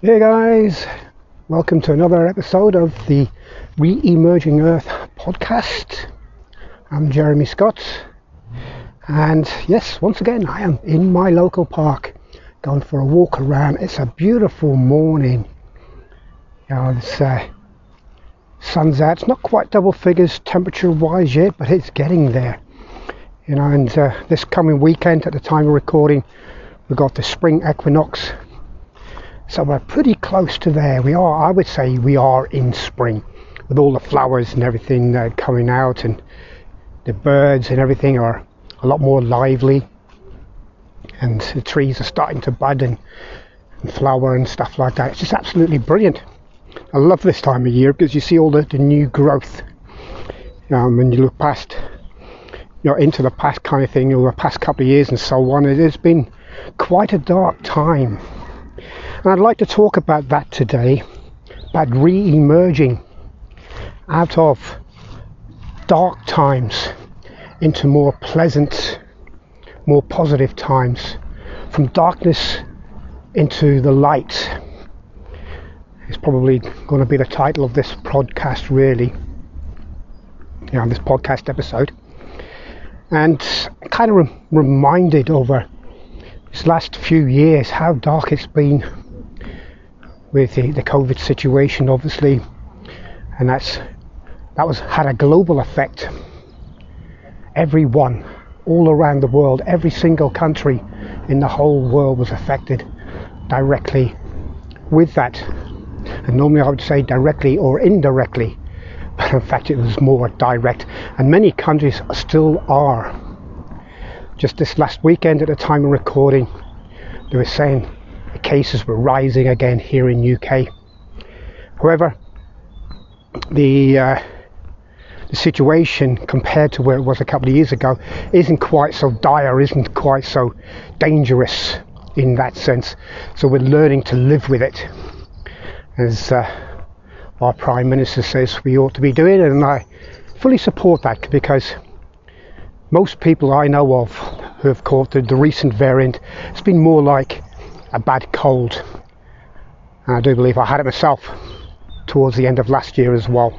Hey guys, welcome to another episode of the Re Emerging Earth podcast. I'm Jeremy Scott, and yes, once again, I am in my local park going for a walk around. It's a beautiful morning. You know, it's uh, sun's out, it's not quite double figures temperature wise yet, but it's getting there. You know, and uh, this coming weekend, at the time of recording, we've got the spring equinox so we're pretty close to there. We are, I would say, we are in spring with all the flowers and everything uh, coming out, and the birds and everything are a lot more lively, and the trees are starting to bud and, and flower and stuff like that. It's just absolutely brilliant. I love this time of year because you see all the, the new growth. Um, when you look past, you know, into the past kind of thing, over the past couple of years and so on, it has been quite a dark time and I'd like to talk about that today, about re emerging out of dark times into more pleasant, more positive times, from darkness into the light. It's probably going to be the title of this podcast, really, you know, this podcast episode. And kind of re- reminded over these last few years how dark it's been with the, the COVID situation, obviously, and that's that was had a global effect. Everyone, all around the world, every single country in the whole world was affected directly with that. And normally I would say directly or indirectly, but in fact it was more direct, and many countries still are. Just this last weekend, at the time of recording, they were saying the cases were rising again here in UK. However, the uh, the situation compared to where it was a couple of years ago isn't quite so dire, isn't quite so dangerous in that sense. So we're learning to live with it, as uh, our Prime Minister says we ought to be doing, and I fully support that because most people I know of who have caught the, the recent variant, it's been more like a bad cold. And I do believe I had it myself towards the end of last year as well.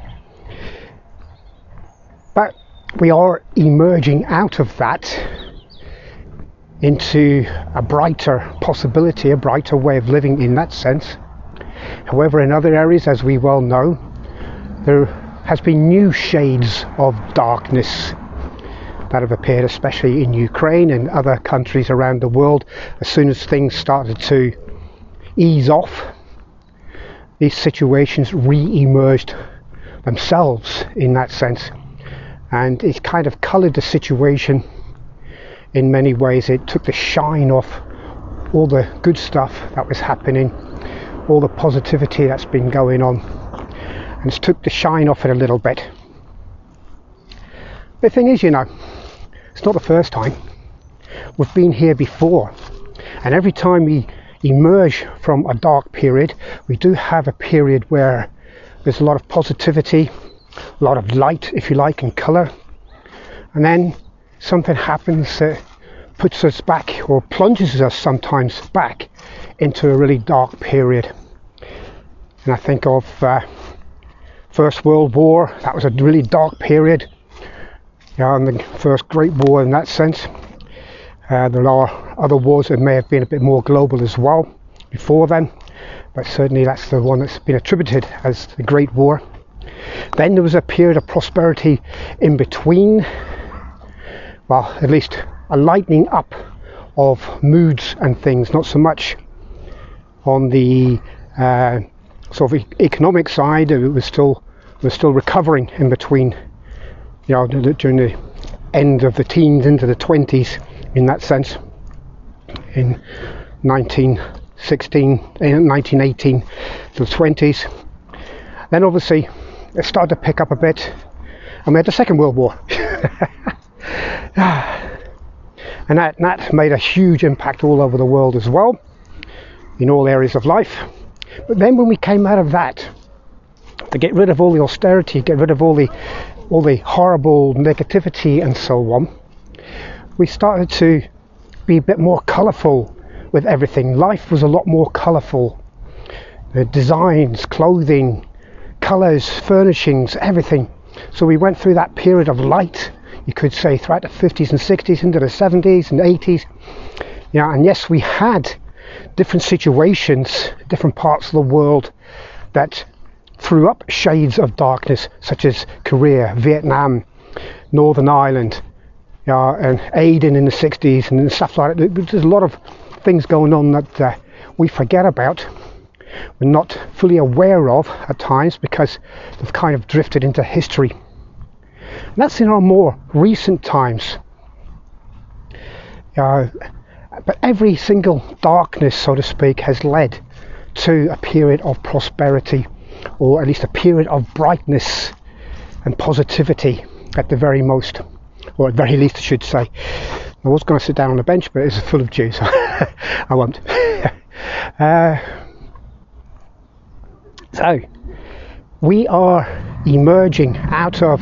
But we are emerging out of that into a brighter possibility, a brighter way of living in that sense. However, in other areas, as we well know, there has been new shades of darkness that have appeared, especially in Ukraine and other countries around the world. As soon as things started to ease off, these situations re emerged themselves in that sense. And it kind of coloured the situation in many ways. It took the shine off all the good stuff that was happening, all the positivity that's been going on, and it took the shine off it a little bit. The thing is, you know, it's not the first time. We've been here before. And every time we emerge from a dark period, we do have a period where there's a lot of positivity, a lot of light, if you like, and colour. And then something happens that puts us back or plunges us sometimes back into a really dark period. And I think of uh, First World War, that was a really dark period yeah, the first Great War in that sense. Uh, there are other wars that may have been a bit more global as well before then, but certainly that's the one that's been attributed as the Great War. Then there was a period of prosperity in between, well, at least a lightening up of moods and things, not so much on the uh, sort of economic side, it was still was still recovering in between you know, during the end of the teens into the 20s in that sense in 1916 1918 to the 20s then obviously it started to pick up a bit and we had the second world war. And that, that made a huge impact all over the world as well in all areas of life. But then when we came out of that to get rid of all the austerity get rid of all the all the horrible negativity and so on, we started to be a bit more colourful with everything. Life was a lot more colourful. the designs, clothing, colours, furnishings, everything. So we went through that period of light, you could say, throughout the 50s and 60s into the 70s and 80s. Yeah, and yes, we had different situations, different parts of the world that threw up shades of darkness, such as Korea, Vietnam, Northern Ireland, yeah, and Aden in the 60s and stuff like that. There's a lot of things going on that uh, we forget about, we're not fully aware of at times because they've kind of drifted into history. And that's in our more recent times. Uh, but every single darkness, so to speak, has led to a period of prosperity, or at least a period of brightness and positivity at the very most, or at the very least, I should say. I was going to sit down on the bench, but it's full of so I won't. uh, so, we are emerging out of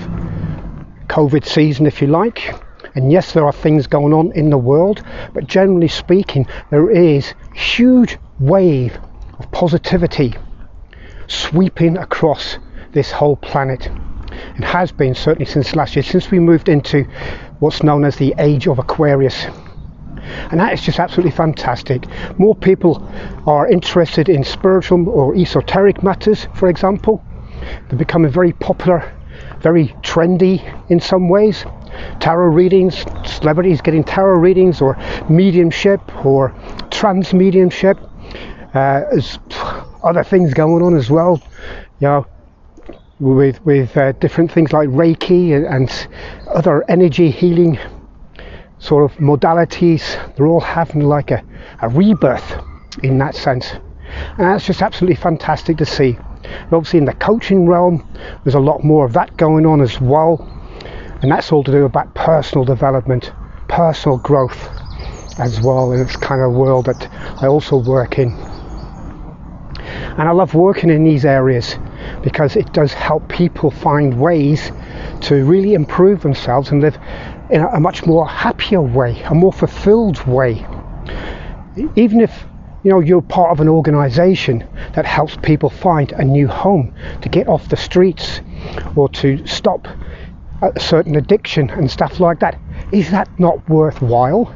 COVID season, if you like. And yes, there are things going on in the world, but generally speaking, there is huge wave of positivity sweeping across this whole planet. It has been certainly since last year, since we moved into what's known as the age of Aquarius. And that is just absolutely fantastic. More people are interested in spiritual or esoteric matters, for example. They're becoming very popular, very trendy in some ways. Tarot readings, celebrities getting tarot readings, or mediumship, or trance mediumship. Uh, there's other things going on as well. You know, with with uh, different things like Reiki and, and, other energy healing sort of modalities. They're all having like a, a rebirth in that sense, and that's just absolutely fantastic to see. And obviously, in the coaching realm, there's a lot more of that going on as well, and that's all to do about personal development, personal growth as well in this kind of world that I also work in. And I love working in these areas because it does help people find ways to really improve themselves and live in a much more happier way, a more fulfilled way. Even if you know you're part of an organization that helps people find a new home to get off the streets or to stop a certain addiction and stuff like that is that not worthwhile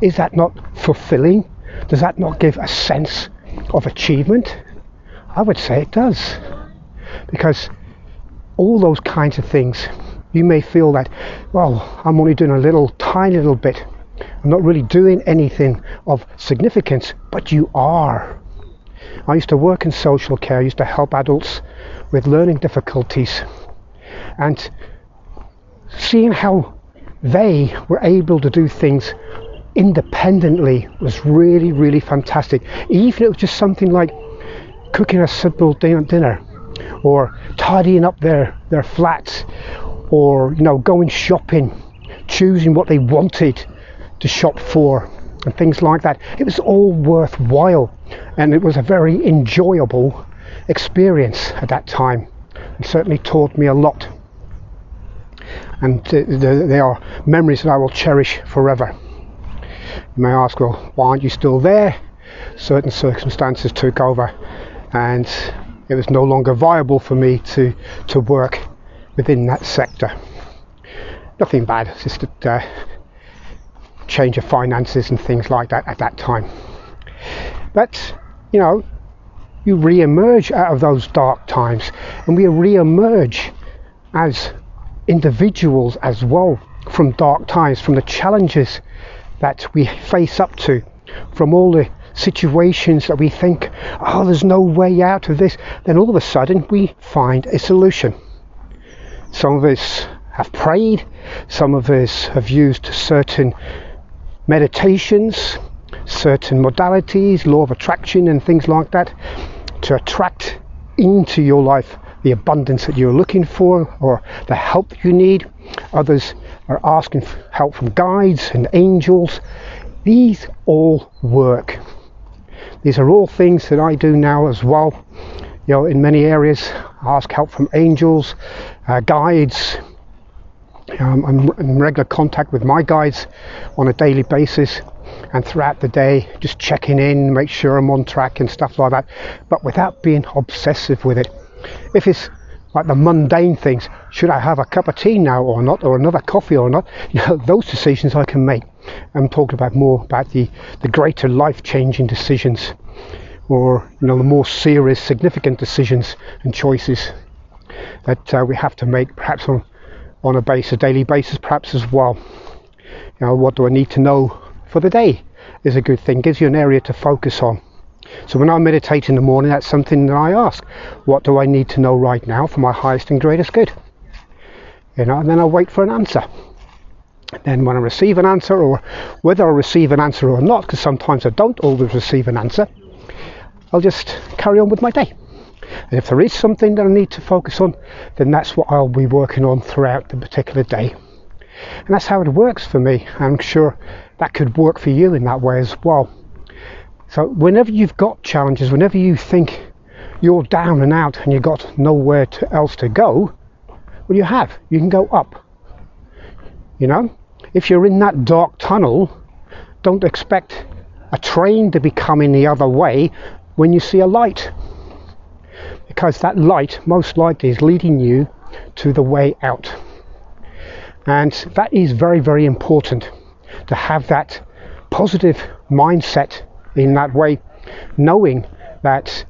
is that not fulfilling does that not give a sense of achievement? I would say it does. Because all those kinds of things you may feel that well i'm only doing a little tiny little bit. I'm not really doing anything of significance but you are. I used to work in social care. I used to help adults with learning difficulties. And seeing how they were able to do things independently was really really fantastic. Even if it was just something like cooking a simple dinner or tidying up their, their flats or you know going shopping choosing what they wanted to shop for and things like that. It was all worthwhile and it was a very enjoyable experience at that time and certainly taught me a lot. And uh, they are memories that I will cherish forever you may ask well why aren't you still there certain circumstances took over and it was no longer viable for me to to work within that sector. Nothing bad, it's just a uh, change of finances and things like that at that time. But you know, you re-emerge out of those dark times, and we re-emerge as individuals as well from dark times, from the challenges that we face up to, from all the situations that we think, oh, there's no way out of this, then all of a sudden we find a solution. Some of us have prayed, some of us have used certain meditations, certain modalities, law of attraction, and things like that to attract into your life the abundance that you're looking for or the help you need. Others are asking help from guides and angels. These all work. These are all things that I do now as well. You know, in many areas, I ask help from angels, uh, guides. Um, I'm in regular contact with my guides on a daily basis, and throughout the day just checking in, make sure I'm on track and stuff like that, but without being obsessive with it. If it's like the mundane things, should I have a cup of tea now or not, or another coffee or not? You know, those decisions I can make. I'm talking about more about the, the greater life changing decisions or you know the more serious significant decisions and choices that uh, we have to make perhaps on on a base a daily basis perhaps as well. You know what do I need to know for the day is a good thing. Gives you an area to focus on. So when I meditate in the morning that's something that I ask. What do I need to know right now for my highest and greatest good you know and then I wait for an answer then when I receive an answer or whether I receive an answer or not because sometimes I don't always receive an answer I'll just carry on with my day and if there is something that I need to focus on, then that's what I'll be working on throughout the particular day. And that's how it works for me. I'm sure that could work for you in that way as well. So, whenever you've got challenges, whenever you think you're down and out and you've got nowhere to, else to go, well, you have. You can go up. You know, if you're in that dark tunnel, don't expect a train to be coming the other way when you see a light because that light most likely is leading you to the way out. And that is very, very important to have that positive mindset in that way, knowing that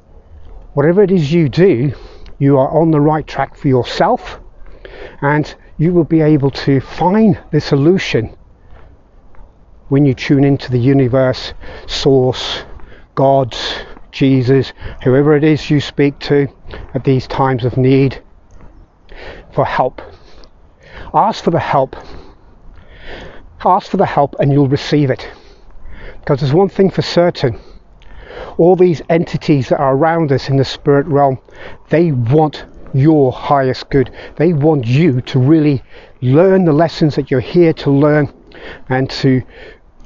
whatever it is you do, you are on the right track for yourself and you will be able to find the solution when you tune into the universe, source, God, Jesus, whoever it is you speak to at these times of need for help. Ask for the help. Ask for the help and you'll receive it. Because there's one thing for certain all these entities that are around us in the spirit realm, they want your highest good. They want you to really learn the lessons that you're here to learn and to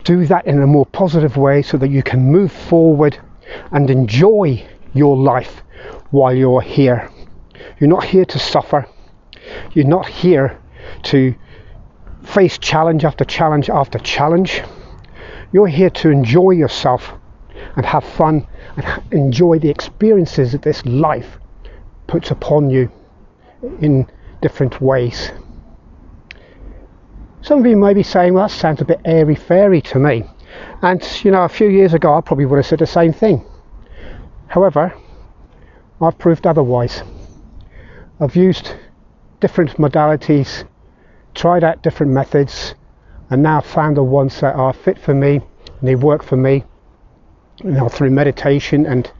do that in a more positive way so that you can move forward and enjoy your life while you're here. You're not here to suffer. You're not here to face challenge after challenge after challenge. You're here to enjoy yourself and have fun and enjoy the experiences of this life puts upon you in different ways. Some of you may be saying, well, that sounds a bit airy fairy to me. And you know, a few years ago, I probably would have said the same thing. However, I've proved otherwise. I've used different modalities, tried out different methods, and now found the ones that are fit for me and they work for me. You know, through meditation and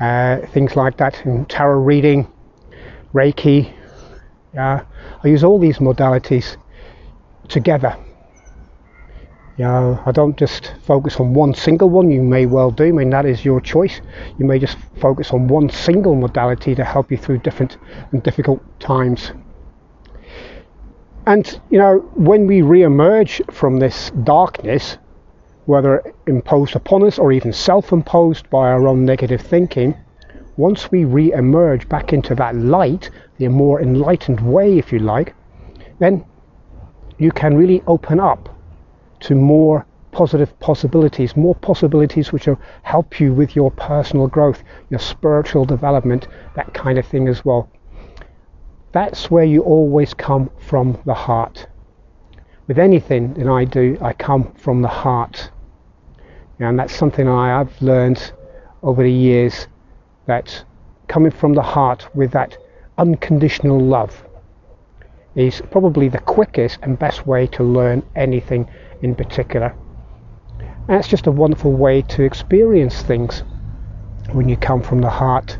Uh, things like that, and tarot reading, Reiki. Yeah, I use all these modalities together you know, I don't just focus on one single one. You may well do. I mean, that is your choice. You may just focus on one single modality to help you through different and difficult times. And you know, when we re-emerge from this darkness, whether imposed upon us or even self-imposed by our own negative thinking, once we re-emerge back into that light, the more enlightened way, if you like, then you can really open up to more positive possibilities, more possibilities which will help you with your personal growth, your spiritual development, that kind of thing as well. That's where you always come from the heart. With anything that I do, I come from the heart. And that's something I have learned over the years that coming from the heart with that unconditional love is probably the quickest and best way to learn anything in particular. And it's just a wonderful way to experience things when you come from the heart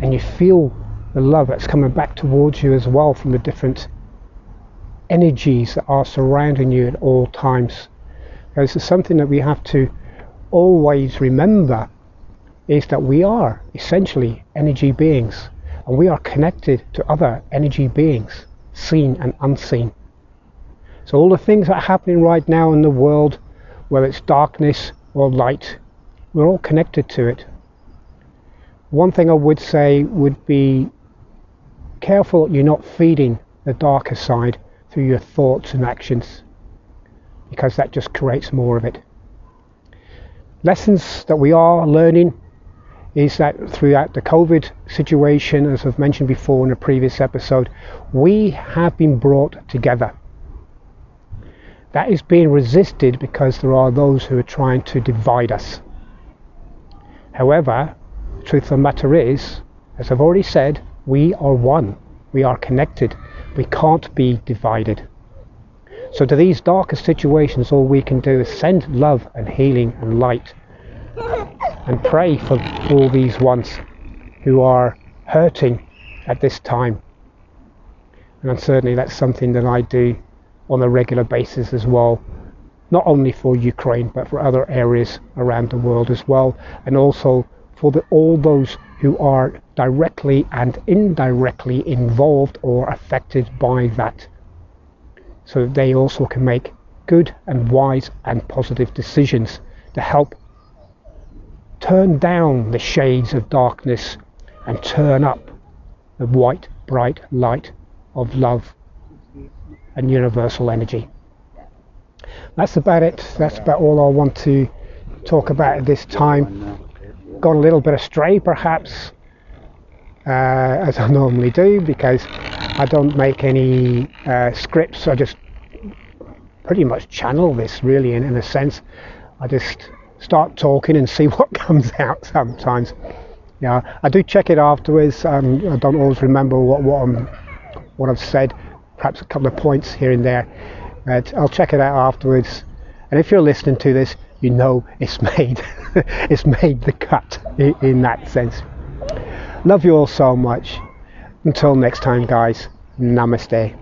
and you feel the love that's coming back towards you as well from the different energies that are surrounding you at all times. This is something that we have to always remember is that we are essentially energy beings and we are connected to other energy beings, seen and unseen. So all the things that are happening right now in the world, whether it's darkness or light, we're all connected to it. One thing I would say would be careful you're not feeding the darker side through your thoughts and actions because that just creates more of it. lessons that we are learning is that throughout the COVID situation, as I've mentioned before in a previous episode, we have been brought together. That is being resisted because there are those who are trying to divide us. However, the truth of the matter is, as I've already said, we are one. We are connected. We can't be divided. So, to these darker situations, all we can do is send love and healing and light and pray for all these ones who are hurting at this time. And certainly that's something that I do on a regular basis as well, not only for Ukraine but for other areas around the world as well, and also for the, all those who are directly and indirectly involved or affected by that, so that they also can make good and wise and positive decisions to help turn down the shades of darkness and turn up the white, bright light of love and universal energy. That's about it. That's about all I want to talk about at this time. Gone a little bit astray, perhaps, as I normally do, because I don't make any uh, scripts. I just pretty much channel this, really, in, in a sense. I just start talking and see what comes out sometimes. Yeah, I do check it afterwards. Um, I don't always remember what what, I'm, what I've said. Perhaps a couple of points here and there, but I'll check it out afterwards. And if you're listening to this, you know it's made it's made the cut in, in that sense. Love you all so much. Until next time, guys. Namaste.